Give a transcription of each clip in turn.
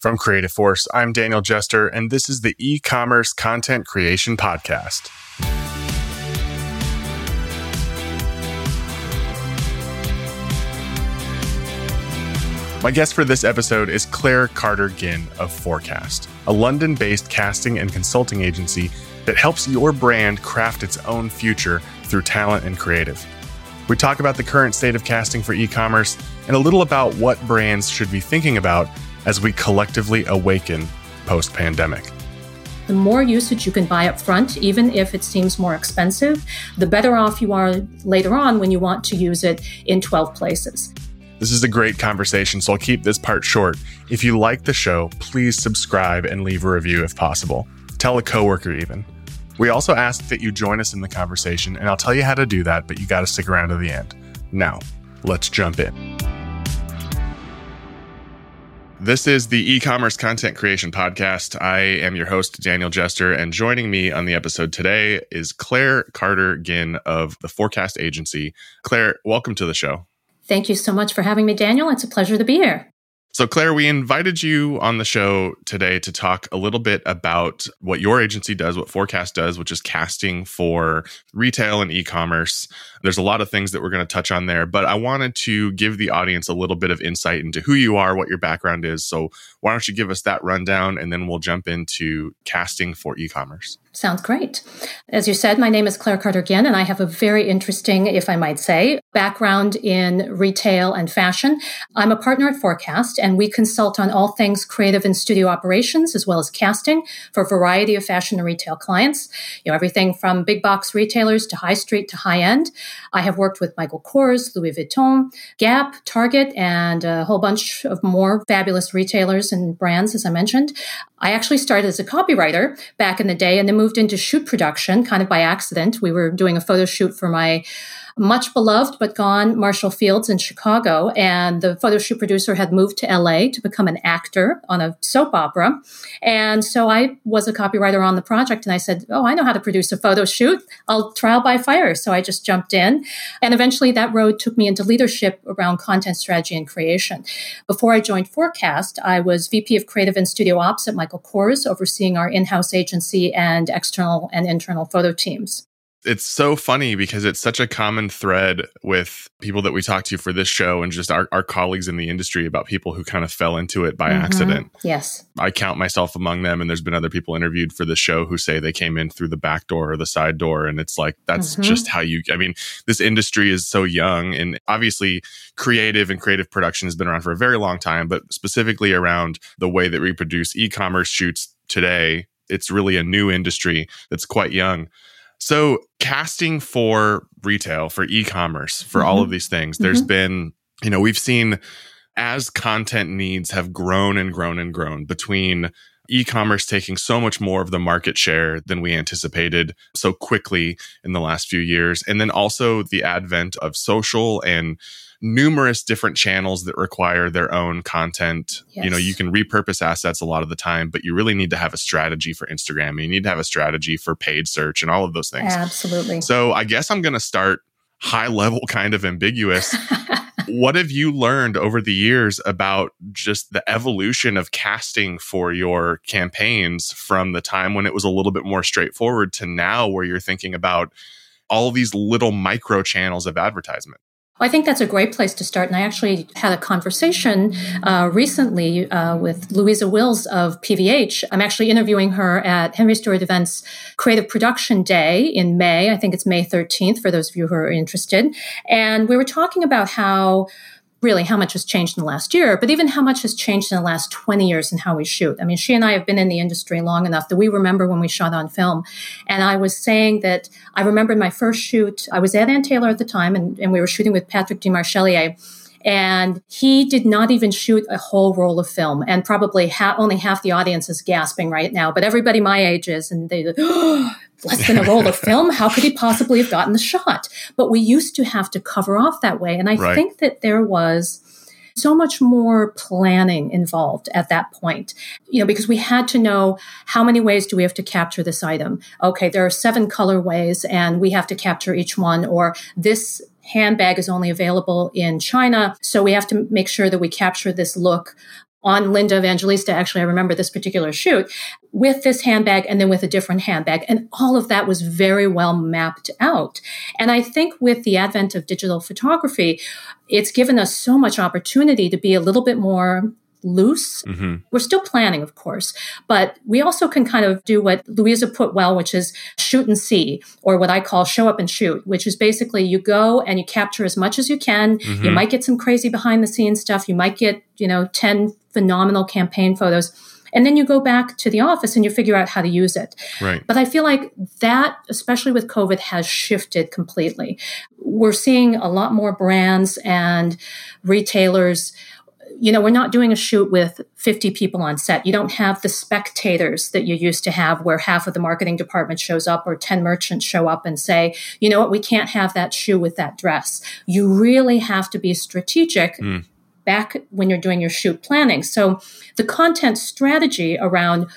From Creative Force, I'm Daniel Jester, and this is the e commerce content creation podcast. My guest for this episode is Clair Carter Ginn of Forecast, a London based casting and consulting agency that helps your brand craft its own future through talent and creative. We talk about the current state of casting for e commerce and a little about what brands should be thinking about as we collectively awaken post pandemic. The more usage you can buy up front, even if it seems more expensive, the better off you are later on when you want to use it in 12 places. This is a great conversation, so I'll keep this part short. If you like the show, please subscribe and leave a review if possible. Tell a coworker even. We also ask that you join us in the conversation, and I'll tell you how to do that, but you got to stick around to the end. Now, let's jump in. This is the e commerce content creation podcast. I am your host, Daniel Jester, and joining me on the episode today is Clair Carter Ginn of the Forecast Agency. Clair, welcome to the show. Thank you so much for having me, Daniel. It's a pleasure to be here. So, Clair, we invited you on the show today to talk a little bit about what your agency does, what Forecast does, which is casting for retail and e commerce. There's a lot of things that we're going to touch on there, but I wanted to give the audience a little bit of insight into who you are, what your background is. So, why don't you give us that rundown and then we'll jump into casting for e commerce? Sounds great. As you said, my name is Clair Carter Ginn, and I have a very interesting, if I might say, background in retail and fashion. I'm a partner at Forecast, and we consult on all things creative and studio operations, as well as casting for a variety of fashion and retail clients. You know, everything from big box retailers to high street to high end. I have worked with Michael Kors, Louis Vuitton, Gap, Target, and a whole bunch of more fabulous retailers and brands, as I mentioned. I actually started as a copywriter back in the day and then moved into shoot production kind of by accident. We were doing a photo shoot for my much beloved but gone Marshall Fields in Chicago. And the photo shoot producer had moved to LA to become an actor on a soap opera. And so I was a copywriter on the project and I said, Oh, I know how to produce a photo shoot. I'll trial by fire. So I just jumped in. And eventually that road took me into leadership around content strategy and creation. Before I joined Forecast, I was VP of Creative and Studio Ops at Michael Kors, overseeing our in house agency and external and internal photo teams it's so funny because it's such a common thread with people that we talk to for this show and just our, our colleagues in the industry about people who kind of fell into it by mm-hmm. accident. Yes. I count myself among them. And there's been other people interviewed for the show who say they came in through the back door or the side door. And it's like, that's mm-hmm. just how you, I mean, this industry is so young and obviously creative and creative production has been around for a very long time, but specifically around the way that we produce e commerce shoots today. It's really a new industry that's quite young. So, casting for retail, for e commerce, for mm-hmm. all of these things, there's mm-hmm. been, you know, we've seen as content needs have grown and grown and grown between e commerce taking so much more of the market share than we anticipated so quickly in the last few years. And then also the advent of social and numerous different channels that require their own content. Yes. You know, you can repurpose assets a lot of the time, but you really need to have a strategy for Instagram. You need to have a strategy for paid search and all of those things. Absolutely. So I guess I'm going to start high level, kind of ambiguous. what have you learned over the years about just the evolution of casting for your campaigns from the time when it was a little bit more straightforward to now where you're thinking about all these little micro channels of advertisement? I think that's a great place to start. And I actually had a conversation uh, recently uh, with Louisa Wills of PVH. I'm actually interviewing her at Henry Stewart Events Creative Production Day in May. I think it's May 13th for those of you who are interested. And we were talking about how really how much has changed in the last year, but even how much has changed in the last 20 years in how we shoot. I mean, she and I have been in the industry long enough that we remember when we shot on film. And I was saying that I remember my first shoot, I was at Ann Taylor at the time, and, and we were shooting with Patrick Demarchelier and he did not even shoot a whole roll of film and probably ha- only half the audience is gasping right now but everybody my age is and they oh, less than a roll of film. How could he possibly have gotten the shot? But we used to have to cover off that way. And I right. think that there was so much more planning involved at that point, you know, because we had to know how many ways do we have to capture this item? Okay, there are seven colorways and we have to capture each one, or this handbag is only available in China. So we have to make sure that we capture this look on Linda Evangelista. Actually, I remember this particular shoot with this handbag and then with a different handbag. And all of that was very well mapped out. And I think with the advent of digital photography, it's given us so much opportunity to be a little bit more loose. Mm-hmm. We're still planning, of course, but we also can kind of do what Louisa put well, which is shoot and see, or what I call show up and shoot, which is basically you go and you capture as much as you can. Mm-hmm. You might get some crazy behind the scenes stuff. You might get, you know, 10 phenomenal campaign photos. And then you go back to the office and you figure out how to use it. Right. But I feel like that, especially with COVID, has shifted completely. We're seeing a lot more brands and retailers you know, we're not doing a shoot with 50 people on set. You don't have the spectators that you used to have where half of the marketing department shows up or 10 merchants show up and say, you know what, we can't have that shoe with that dress. You really have to be strategic. Mm. Back when you're doing your shoot planning. So, the content strategy around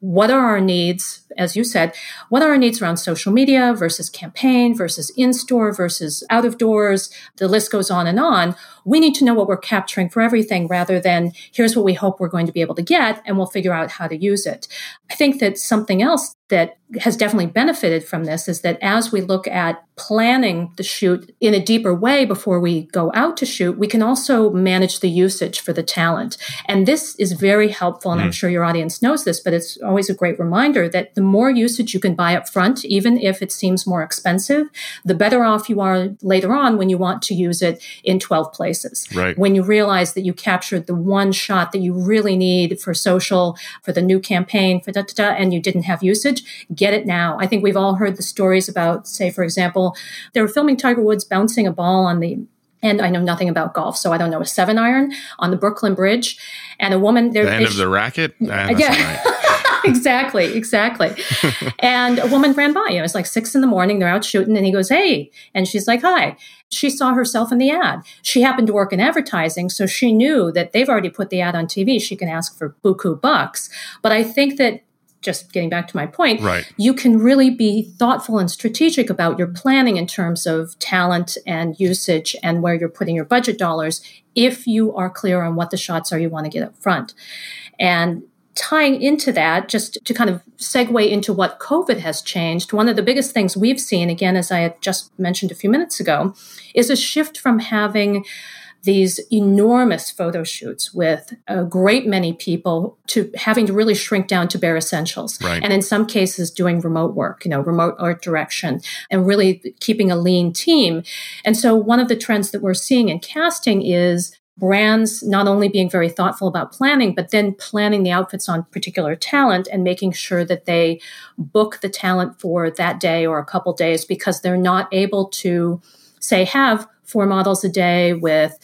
what are our needs as you said what are our needs around social media versus campaign versus in-store versus out of doors the list goes on and on we need to know what we're capturing for everything rather than here's what we hope we're going to be able to get and we'll figure out how to use it i think that something else that has definitely benefited from this is that as we look at planning the shoot in a deeper way before we go out to shoot, we can also manage the usage for the talent. And this is very helpful. And mm. I'm sure your audience knows this, but it's always a great reminder that the more usage you can buy up front, even if it seems more expensive, the better off you are later on when you want to use it in 12 places. Right. When you realize that you captured the one shot that you really need for social, for the new campaign, for da da da, and you didn't have usage get it now. I think we've all heard the stories about, say, for example, they were filming Tiger Woods bouncing a ball on the and I know nothing about golf, so I don't know a seven iron on the Brooklyn Bridge, and a woman there. The end of the racket. Ah, yeah, exactly, exactly. and a woman ran by. Know, it's like six in the morning. They're out shooting, and he goes, "Hey," and she's like, "Hi." She saw herself in the ad. She happened to work in advertising, so she knew that they've already put the ad on TV. She can ask for buku bucks. But I think that just getting back to my point, right. you can really be thoughtful and strategic about your planning in terms of talent and usage and where you're putting your budget dollars if you are clear on what the shots are you want to get up front. And tying into that, just to kind of segue into what COVID has changed, one of the biggest things we've seen, again, as I had just mentioned a few minutes ago, is a shift from having these enormous photo shoots with a great many people to having to really shrink down to bare essentials. Right. And in some cases, doing remote work, you know, remote art direction and really keeping a lean team. And so one of the trends that we're seeing in casting is brands not only being very thoughtful about planning, but then planning the outfits on particular talent and making sure that they book the talent for that day or a couple days because they're not able to say have four models a day with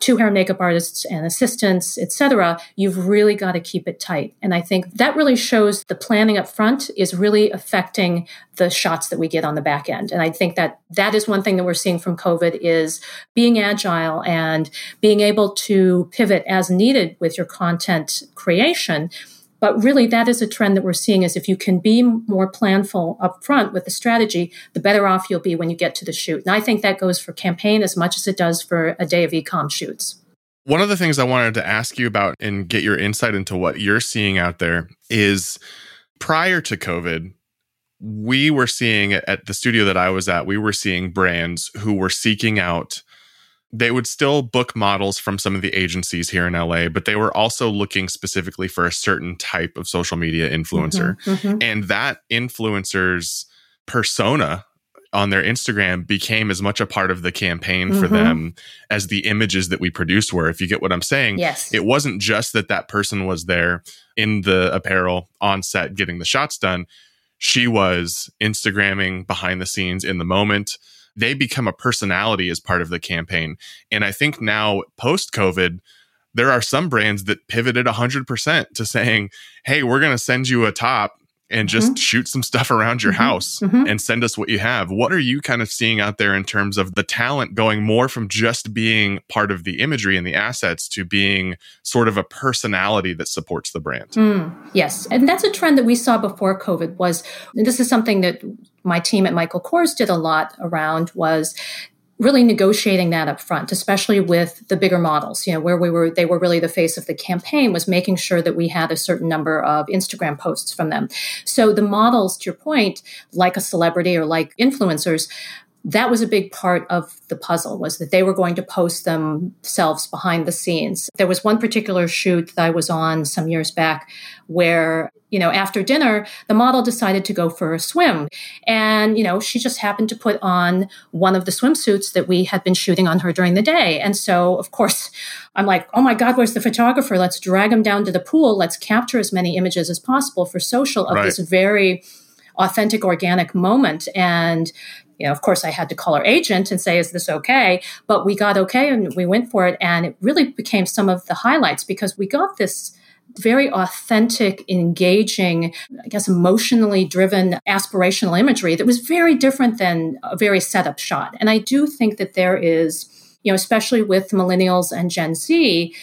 two hair and makeup artists and assistants, etc., you've really got to keep it tight. And I think that really shows the planning up front is really affecting the shots that we get on the back end. And I think that that is one thing that we're seeing from COVID is being agile and being able to pivot as needed with your content creation but really, that is a trend that we're seeing is if you can be more planful up front with the strategy, the better off you'll be when you get to the shoot. And I think that goes for campaign as much as it does for a day of ecom shoots. One of the things I wanted to ask you about and get your insight into what you're seeing out there is prior to COVID, we were seeing at the studio that I was at, we were seeing brands who were seeking out they would still book models from some of the agencies here in LA, but they were also looking specifically for a certain type of social media influencer. Mm-hmm, mm-hmm. And that influencer's persona on their Instagram became as much a part of the campaign mm-hmm. for them as the images that we produced were. If you get what I'm saying, yes. it wasn't just that that person was there in the apparel on set getting the shots done. She was Instagramming behind the scenes in the moment they become a personality as part of the campaign. And I think now post COVID, there are some brands that pivoted 100% to saying, hey, we're going to send you a top and just mm-hmm. shoot some stuff around your mm-hmm. house mm-hmm. and send us what you have. What are you kind of seeing out there in terms of the talent going more from just being part of the imagery and the assets to being sort of a personality that supports the brand? Mm, yes. And that's a trend that we saw before COVID was this is something that my team at Michael Kors did a lot around was really negotiating that up front, especially with the bigger models, you know, where we were, they were really the face of the campaign was making sure that we had a certain number of Instagram posts from them. So the models, to your point, like a celebrity or like influencers, that was a big part of the puzzle was that they were going to post themselves behind the scenes. There was one particular shoot that I was on some years back where, you know, after dinner, the model decided to go for a swim. And, you know, she just happened to put on one of the swimsuits that we had been shooting on her during the day. And so, of course, I'm like, oh my God, where's the photographer? Let's drag him down to the pool. Let's capture as many images as possible for social of right. this very authentic organic moment and you know, of course, I had to call our agent and say, is this okay? But we got okay and we went for it. And it really became some of the highlights because we got this very authentic, engaging, I guess, emotionally driven aspirational imagery that was very different than a very set up shot. And I do think that there is, you know, especially with millennials and Gen Z,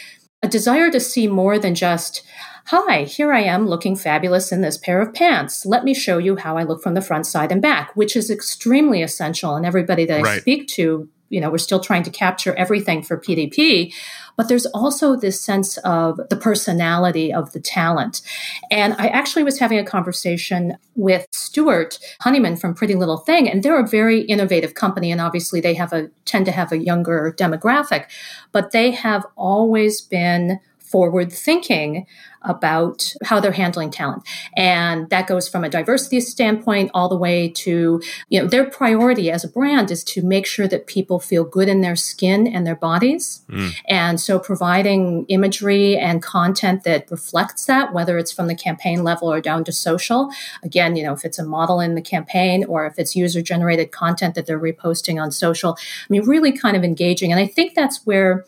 a desire to see more than just, Hi, here I am looking fabulous in this pair of pants. Let me show you how I look from the front, side, and back, which is extremely essential. And everybody that right. I speak to, you know, we're still trying to capture everything for PDP. But there's also this sense of the personality of the talent. And I actually was having a conversation with Stuart Honeyman from Pretty Little Thing, and they're a very innovative company. And obviously, they have a tend to have a younger demographic, but they have always been forward thinking about how they're handling talent. And that goes from a diversity standpoint all the way to, you know, their priority as a brand is to make sure that people feel good in their skin and their bodies. Mm. And so providing imagery and content that reflects that, whether it's from the campaign level or down to social. Again, you know, if it's a model in the campaign or if it's user generated content that they're reposting on social. I mean, really kind of engaging. And I think that's where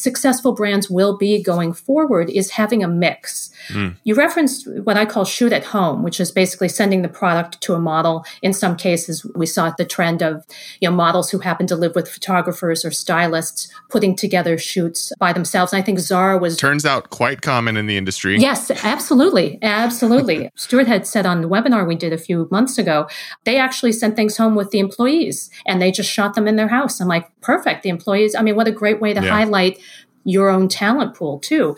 successful brands will be going forward is having a mix. Mm. You referenced what I call shoot at home, which is basically sending the product to a model. In some cases, we saw the trend of you know models who happen to live with photographers or stylists putting together shoots by themselves. And I think Zara was turns out quite common in the industry. Yes, absolutely, absolutely. Stuart had said on the webinar we did a few months ago, they actually sent things home with the employees and they just shot them in their house. I'm like, perfect. The employees. I mean, what a great way to yeah. highlight your own talent pool too.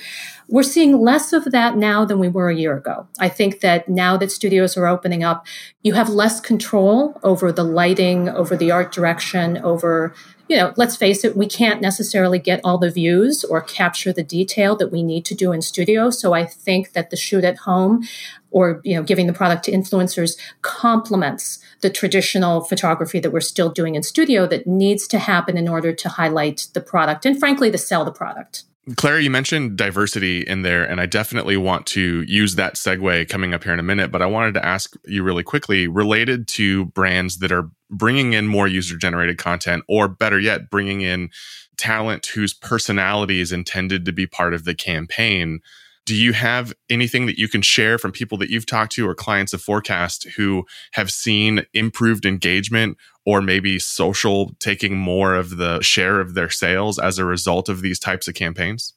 We're seeing less of that now than we were a year ago. I think that now that studios are opening up, you have less control over the lighting, over the art direction, over, you know, let's face it, we can't necessarily get all the views or capture the detail that we need to do in studio. So I think that the shoot at home or, you know, giving the product to influencers complements the traditional photography that we're still doing in studio that needs to happen in order to highlight the product and frankly to sell the product. Clair, you mentioned diversity in there, and I definitely want to use that segue coming up here in a minute. But I wanted to ask you really quickly related to brands that are bringing in more user generated content, or better yet, bringing in talent whose personality is intended to be part of the campaign. Do you have anything that you can share from people that you've talked to or clients of Forecast who have seen improved engagement or maybe social taking more of the share of their sales as a result of these types of campaigns?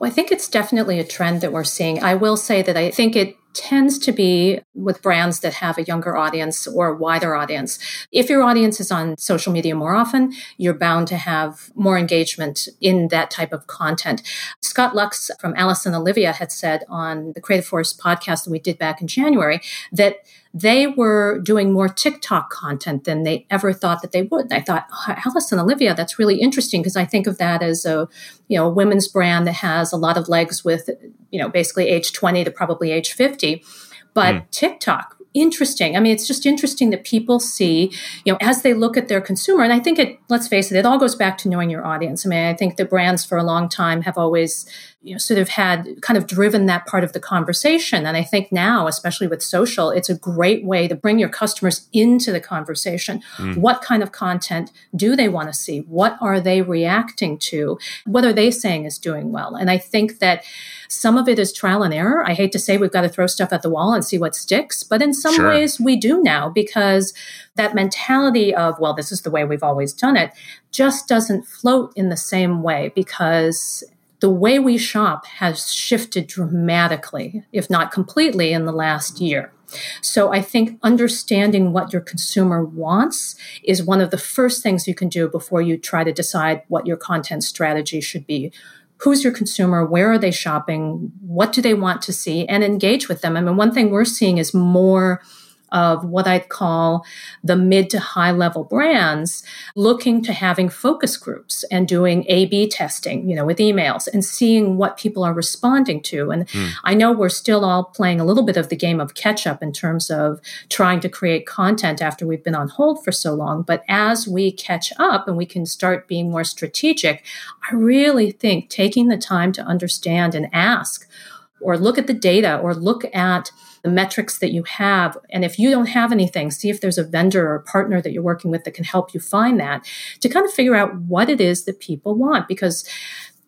Well, I think it's definitely a trend that we're seeing. I will say that I think it tends to be with brands that have a younger audience or a wider audience. If your audience is on social media more often, you're bound to have more engagement in that type of content. Scott Lux from Alice and Olivia had said on the Creative Force podcast that we did back in January that they were doing more TikTok content than they ever thought that they would. And I thought, oh, Alice and Olivia, that's really interesting because I think of that as a, you know, a women's brand that has a lot of legs with, you know, basically age 20 to probably age 50. But mm. TikTok, interesting. I mean, it's just interesting that people see, you know, as they look at their consumer, and I think it, let's face it, it all goes back to knowing your audience. I mean, I think the brands for a long time have always, you know, sort of had kind of driven that part of the conversation. And I think now, especially with social, it's a great way to bring your customers into the conversation. Mm. What kind of content do they want to see? What are they reacting to? What are they saying is doing well? And I think that some of it is trial and error. I hate to say we've got to throw stuff at the wall and see what sticks, but in some sure. ways we do now because that mentality of, well, this is the way we've always done it just doesn't float in the same way because the way we shop has shifted dramatically, if not completely, in the last year. So I think understanding what your consumer wants is one of the first things you can do before you try to decide what your content strategy should be. Who's your consumer? Where are they shopping? What do they want to see? And engage with them. I mean one thing we're seeing is more of what I'd call the mid to high level brands looking to having focus groups and doing A B testing, you know, with emails and seeing what people are responding to. And mm. I know we're still all playing a little bit of the game of catch up in terms of trying to create content after we've been on hold for so long. But as we catch up and we can start being more strategic, I really think taking the time to understand and ask or look at the data or look at the metrics that you have. And if you don't have anything, see if there's a vendor or a partner that you're working with that can help you find that to kind of figure out what it is that people want. Because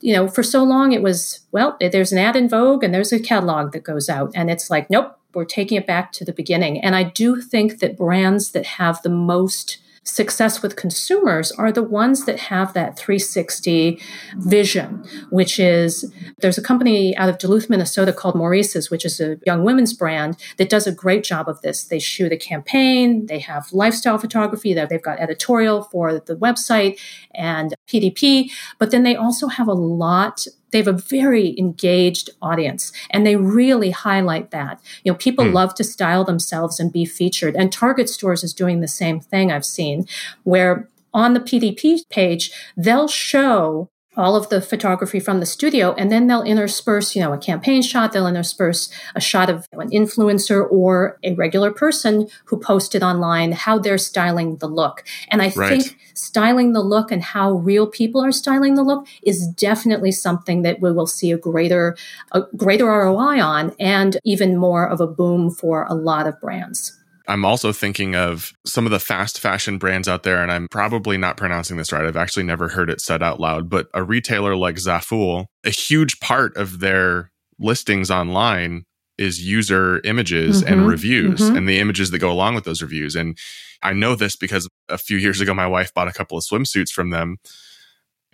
you know, for so long it was, well, there's an ad in Vogue and there's a catalog that goes out. And it's like, nope, we're taking it back to the beginning. And I do think that brands that have the most success with consumers are the ones that have that 360 vision, which is there's a company out of Duluth, Minnesota called Maurice's, which is a young women's brand that does a great job of this. They shoot a campaign, they have lifestyle photography, they've got editorial for the website and PDP, but then they also have a lot they have a very engaged audience and they really highlight that you know people mm. love to style themselves and be featured and target stores is doing the same thing i've seen where on the pdp page they'll show all of the photography from the studio and then they'll intersperse you know a campaign shot they'll intersperse a shot of an influencer or a regular person who posted online how they're styling the look and i right. think styling the look and how real people are styling the look is definitely something that we will see a greater a greater roi on and even more of a boom for a lot of brands I'm also thinking of some of the fast fashion brands out there, and I'm probably not pronouncing this right. I've actually never heard it said out loud, but a retailer like Zaful, a huge part of their listings online is user images mm-hmm, and reviews mm-hmm. and the images that go along with those reviews. And I know this because a few years ago, my wife bought a couple of swimsuits from them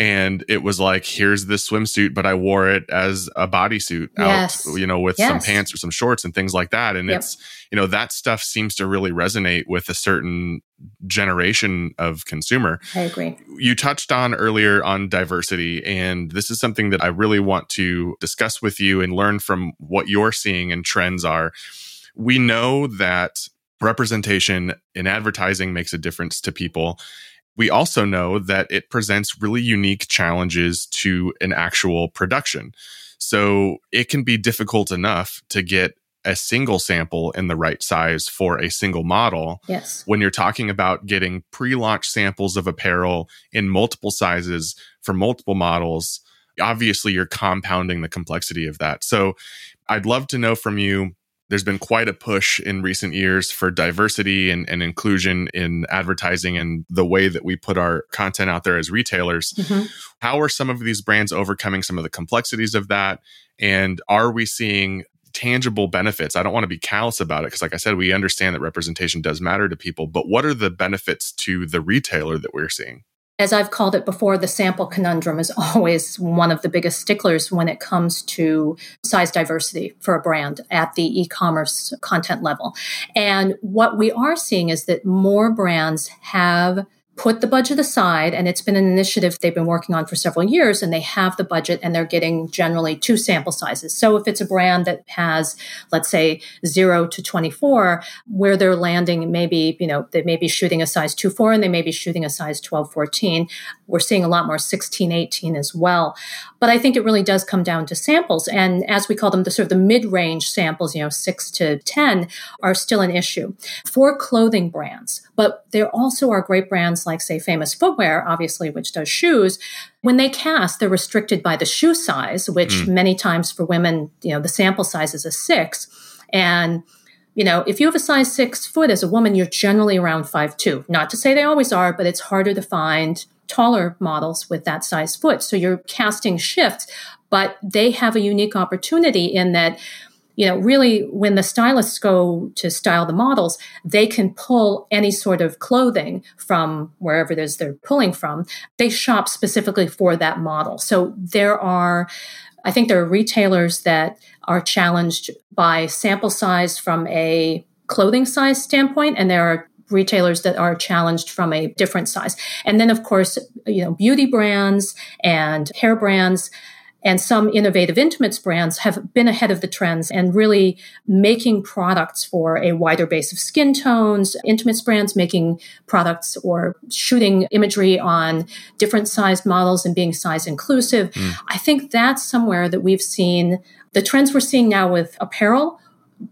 and it was like here's this swimsuit but i wore it as a bodysuit yes. out you know with yes. some pants or some shorts and things like that and yep. it's you know that stuff seems to really resonate with a certain generation of consumer i agree you touched on earlier on diversity and this is something that i really want to discuss with you and learn from what you're seeing and trends are we know that representation in advertising makes a difference to people we also know that it presents really unique challenges to an actual production. So it can be difficult enough to get a single sample in the right size for a single model. Yes. When you're talking about getting pre launch samples of apparel in multiple sizes for multiple models, obviously you're compounding the complexity of that. So I'd love to know from you there's been quite a push in recent years for diversity and, and, inclusion in advertising and the way that we put our content out there as retailers. Mm-hmm. How are some of these brands overcoming some of the complexities of that? And are we seeing tangible benefits? I don't want to be callous about it because, like I said, we understand that representation does matter to people, but what are the benefits to the retailer that we're seeing? As I've called it before, the sample conundrum is always one of the biggest sticklers when it comes to size diversity for a brand at the e commerce content level. And what we are seeing is that more brands have put the budget aside and it's been an initiative they've been working on for several years and they have the budget and they're getting generally two sample sizes. So if it's a brand that has let's say 0 to 24 where they're landing maybe you know they may be shooting a size 2 4 and they may be shooting a size 12 14 we're seeing a lot more 16 18 as well but i think it really does come down to samples and as we call them the sort of the mid-range samples you know 6 to 10 are still an issue for clothing brands but there also are great brands like, say, Famous Footwear, obviously, which does shoes. When they cast, they're restricted by the shoe size, which mm. many times for women, you know, the sample size is a six. And you know, if you have a size six foot as a woman, you're generally around five two. Not to say they always are, but it's harder to find taller models with that size foot. So your casting shifts, but they have a unique opportunity in that you know, really when the stylists go to style the models, they can pull any sort of clothing from wherever it is they're pulling from. They shop specifically for that model. So there are, I think there are retailers that are challenged by sample size from a clothing size standpoint, and there are retailers that are challenged from a different size. And then, of course, you know, beauty brands and hair brands and some innovative intimates brands have been ahead of the trends and really making products for a wider base of skin tones. Intimates brands making products or shooting imagery on different sized models and being size inclusive. Mm. I think that's somewhere that we've seen the trends we're seeing now with apparel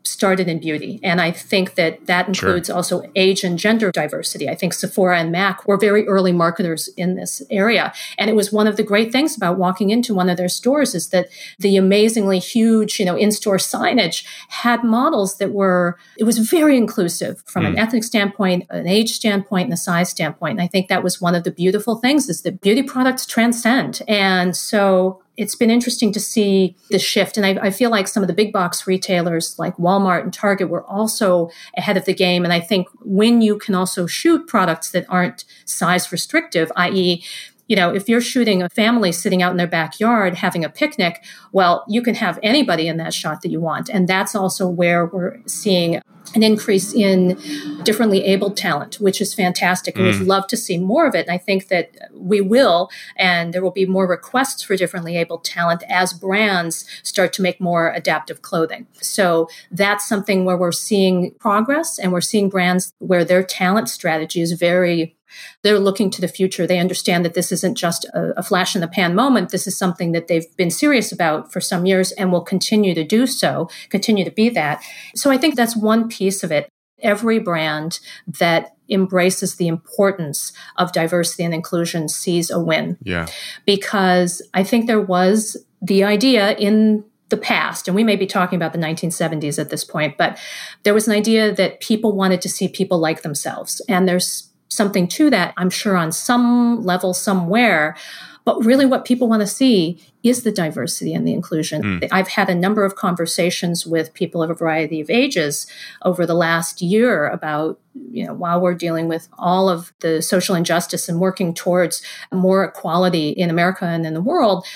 started in beauty. And I think that that includes sure. also age and gender diversity. I think Sephora and MAC were very early marketers in this area. And it was one of the great things about walking into one of their stores is that the amazingly huge, you know, in-store signage had models that were, it was very inclusive from mm. an hmm. ethnic standpoint, an age standpoint, and a size standpoint. And I think that was one of the beautiful things is that beauty products transcend. And so it's been interesting to see the shift. And I, I, feel like some of the big box retailers like Walmart and Target were also ahead of the game. And I think when you can also shoot products that aren't size restrictive, i.e., you know, if you're shooting a family sitting out in their backyard having a picnic, well, you can have anybody in that shot that you want. And that's also where we're seeing an increase in differently abled talent, which is fantastic. And mm. we'd love to see more of it. And I think that we will, and there will be more requests for differently abled talent as brands start to make more adaptive clothing. So that's something where we're seeing progress and we're seeing brands where their talent strategy is very they're looking to the future. They understand that this isn't just a, a, flash in the pan moment. This is something that they've been serious about for some years and will continue to do so, continue to be that. So I think that's one piece of it. Every brand that embraces the importance of diversity and inclusion sees a win. Yeah. Because I think there was the idea in the past, and we may be talking about the 1970s at this point, but there was an idea that people wanted to see people like themselves. And there's something to that, I'm sure, on some level somewhere. But really, what people want to see is the diversity and the inclusion. Mm. I've had a number of conversations with people of a variety of ages over the last year about, you know, while we're dealing with all of the social injustice and working towards more equality in America and in the world,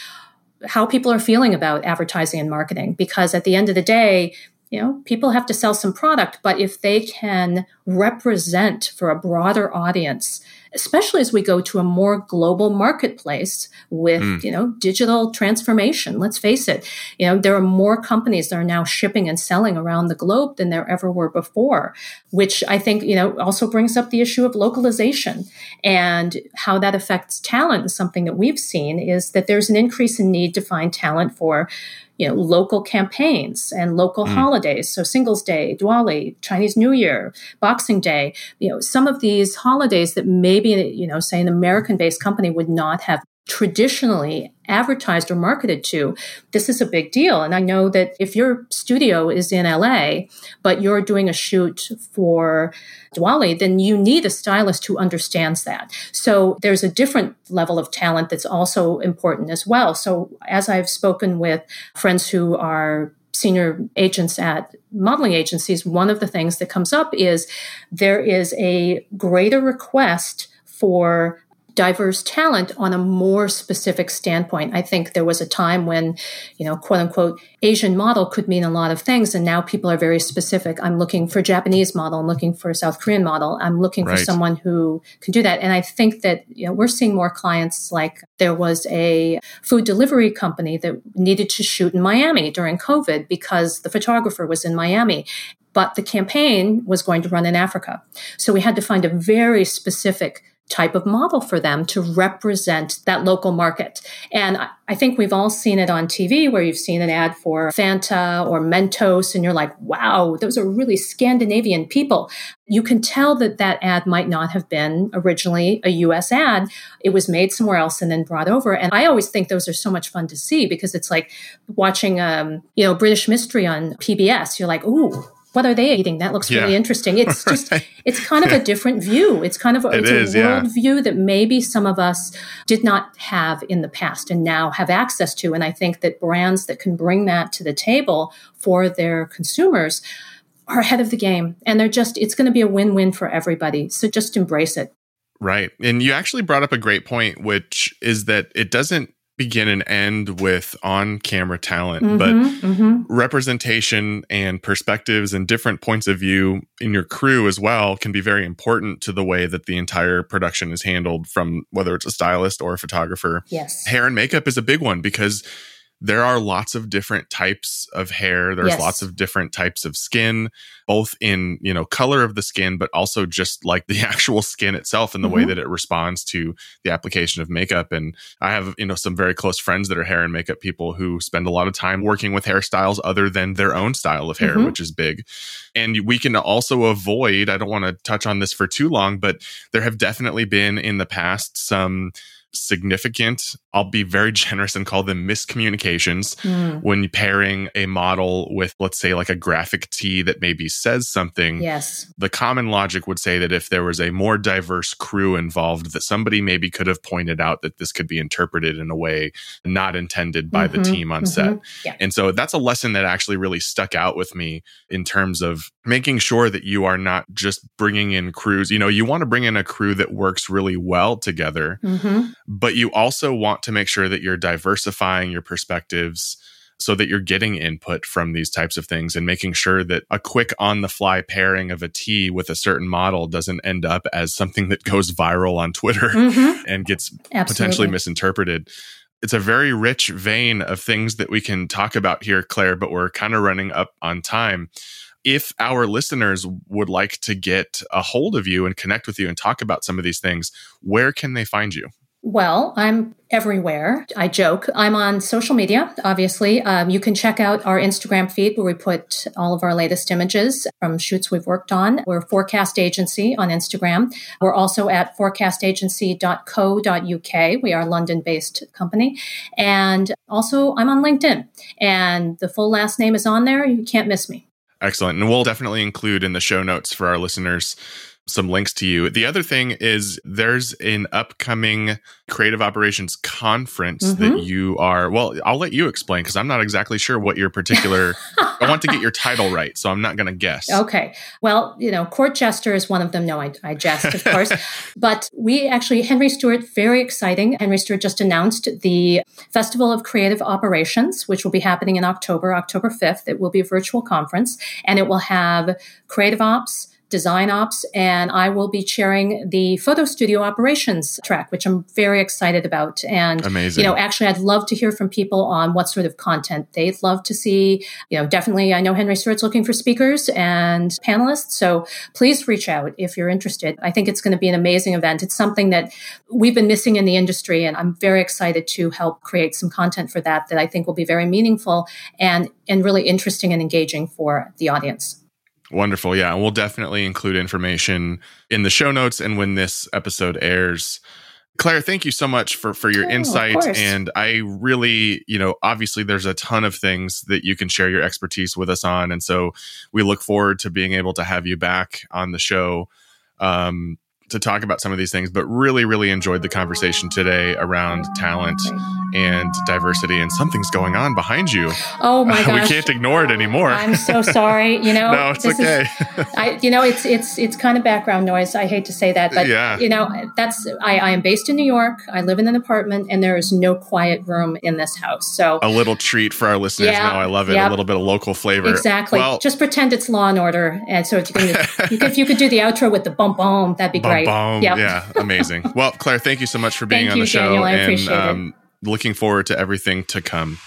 how people are feeling about advertising and marketing. Because at the end of the day, you know, people have to sell some product, but if they can represent for a broader audience, especially as we go to a more global marketplace with, mm. you know, digital transformation, let's face it, you know, there are more companies that are now shipping and selling around the globe than there ever were before, which I think, you know, also brings up the issue of localization and how that affects talent. is Something that we've seen is that there's an increase in need to find talent for you know, local campaigns and local mm. holidays. So Singles Day, Diwali, Chinese New Year, Boxing Day, you know, some of these holidays that maybe, you know, say an American based company would not have traditionally advertised or marketed to, this is a big deal. And I know that if your studio is in LA, but you're doing a shoot for Diwali, then you need a stylist who understands that. So there's a different level of talent that's also important as well. So as I've spoken with friends who are senior agents at modeling agencies, one of the things that comes up is there is a greater request for diverse talent on a more specific standpoint. I think there was a time when, you know, quote unquote, Asian model could mean a lot of things. And now people are very specific. I'm looking for Japanese model. I'm looking for a South Korean model. I'm looking right. for someone who can do that. And I think that, you know, we're seeing more clients like there was a food delivery company that needed to shoot in Miami during COVID because the photographer was in Miami but the campaign was going to run in Africa. So we had to find a very specific type of model for them to represent that local market. And I think we've all seen it on TV where you've seen an ad for Fanta or Mentos and you're like, wow, those are really Scandinavian people. You can tell that that ad might not have been originally a US ad. It was made somewhere else and then brought over. And I always think those are so much fun to see because it's like watching, um, you know, British Mystery on PBS. You're like, ooh, what are they eating? That looks yeah. really interesting. It's just, it's kind of a different view. It's kind of a, it it's is, a world yeah. view that maybe some of us did not have in the past and now have access to. And I think that brands that can bring that to the table for their consumers are ahead of the game. And they're just, it's going to be a win win for everybody. So just embrace it. Right. And you actually brought up a great point, which is that it doesn't begin and end with on camera talent, mm-hmm, but mm-hmm. representation and perspectives and different points of view in your crew as well can be very important to the way that the entire production is handled from whether it's a stylist or a photographer. Yes. Hair and makeup is a big one because there are lots of different types of hair there's yes. lots of different types of skin both in you know color of the skin but also just like the actual skin itself and the mm-hmm. way that it responds to the application of makeup and i have you know some very close friends that are hair and makeup people who spend a lot of time working with hairstyles other than their own style of hair mm-hmm. which is big and we can also avoid i don't want to touch on this for too long but there have definitely been in the past some significant. I'll be very generous and call them miscommunications mm. when pairing a model with, let's say, like a graphic tee that maybe says something. Yes. The common logic would say that if there was a more diverse crew involved, that somebody maybe could have pointed out that this could be interpreted in a way not intended by mm-hmm, the team on mm-hmm. set. Yeah. And so that's a lesson that actually really stuck out with me in terms of making sure that you are not just bringing in crews. You know, you want to bring in a crew that works really well together. Mm-hmm but you also want to make sure that you're diversifying your perspectives so that you're getting input from these types of things and making sure that a quick on the fly pairing of a tee with a certain model doesn't end up as something that goes viral on Twitter mm-hmm. and gets Absolutely. potentially misinterpreted. It's a very rich vein of things that we can talk about here, Clair, but we're kind of running up on time if our listeners would like to get a hold of you and connect with you and talk about some of these things, where can they find you? Well, I'm everywhere. I joke. I'm on social media, obviously. Um, you can check out our Instagram feed where we put all of our latest images from shoots we've worked on. We're Forecast Agency on Instagram. We're also at forecastagency.co.uk. We are a London based company. And also, I'm on LinkedIn, and the full last name is on there. You can't miss me. Excellent. And we'll definitely include in the show notes for our listeners some links to you. The other thing is there's an upcoming creative operations conference mm-hmm. that you are, well, I'll let you explain because I'm not exactly sure what your particular, I want to get your title right. So I'm not going to guess. Okay. Well, you know, court jester is one of them. No, I, I jest, of course. but we actually, Henry Stewart, very exciting. Henry Stewart just announced the Festival of Creative Operations, which will be happening in October, October 5th. It will be a virtual conference and it will have creative ops, design ops, and I will be chairing the photo studio operations track, which I'm very excited about. And Amazing. you know, actually, I'd love to hear from people on what sort of content they'd love to see. You know, definitely, I know Henry Stewart's looking for speakers and panelists, so please reach out if you're interested. I think it's going to be an amazing event. It's something that we've been missing in the industry, and I'm very excited to help create some content for that that I think will be very meaningful and and really interesting and engaging for the audience. Wonderful. Yeah. And we'll definitely include information in the show notes and when this episode airs. Clair, thank you so much for, for your oh, insight. And I really, you know, obviously there's a ton of things that you can share your expertise with us on. And so we look forward to being able to have you back on the show. Um, to talk about some of these things, but really, really enjoyed the conversation today around talent and diversity. And something's going on behind you. Oh my gosh, we can't ignore it anymore. I'm so sorry. You know, no, it's okay. Is, I, you know, it's it's it's kind of background noise. I hate to say that, but yeah. you know, that's I, I am based in New York. I live in an apartment, and there is no quiet room in this house. So a little treat for our listeners. Yeah, now I love it. A little bit of local flavor. Exactly. Well, just pretend it's Law and Order, and so if you, can, if you could do the outro with the bump boom, that'd be great right. Boom. Yep. Yeah, amazing. well, Clair, thank you so much for being thank on you, the show. Daniel, and um, looking forward to everything to come.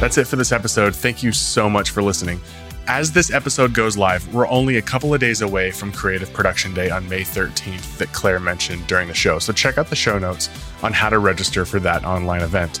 That's it for this episode. Thank you so much for listening. As this episode goes live, we're only a couple of days away from Creative Production Day on May 13th that Clair mentioned during the show. So check out the show notes on how to register for that online event.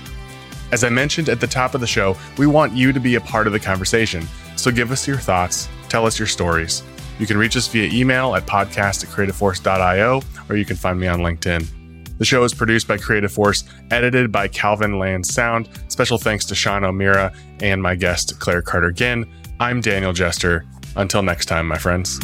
As I mentioned at the top of the show, we want you to be a part of the conversation. So give us your thoughts, tell us your stories. You can reach us via email at podcast at creativeforce.io, or you can find me on LinkedIn. The show is produced by Creative Force, edited by Calvin Land Sound. Special thanks to Sean O'Meara and my guest, Clair Carter Ginn. I'm Daniel Jester. Until next time, my friends.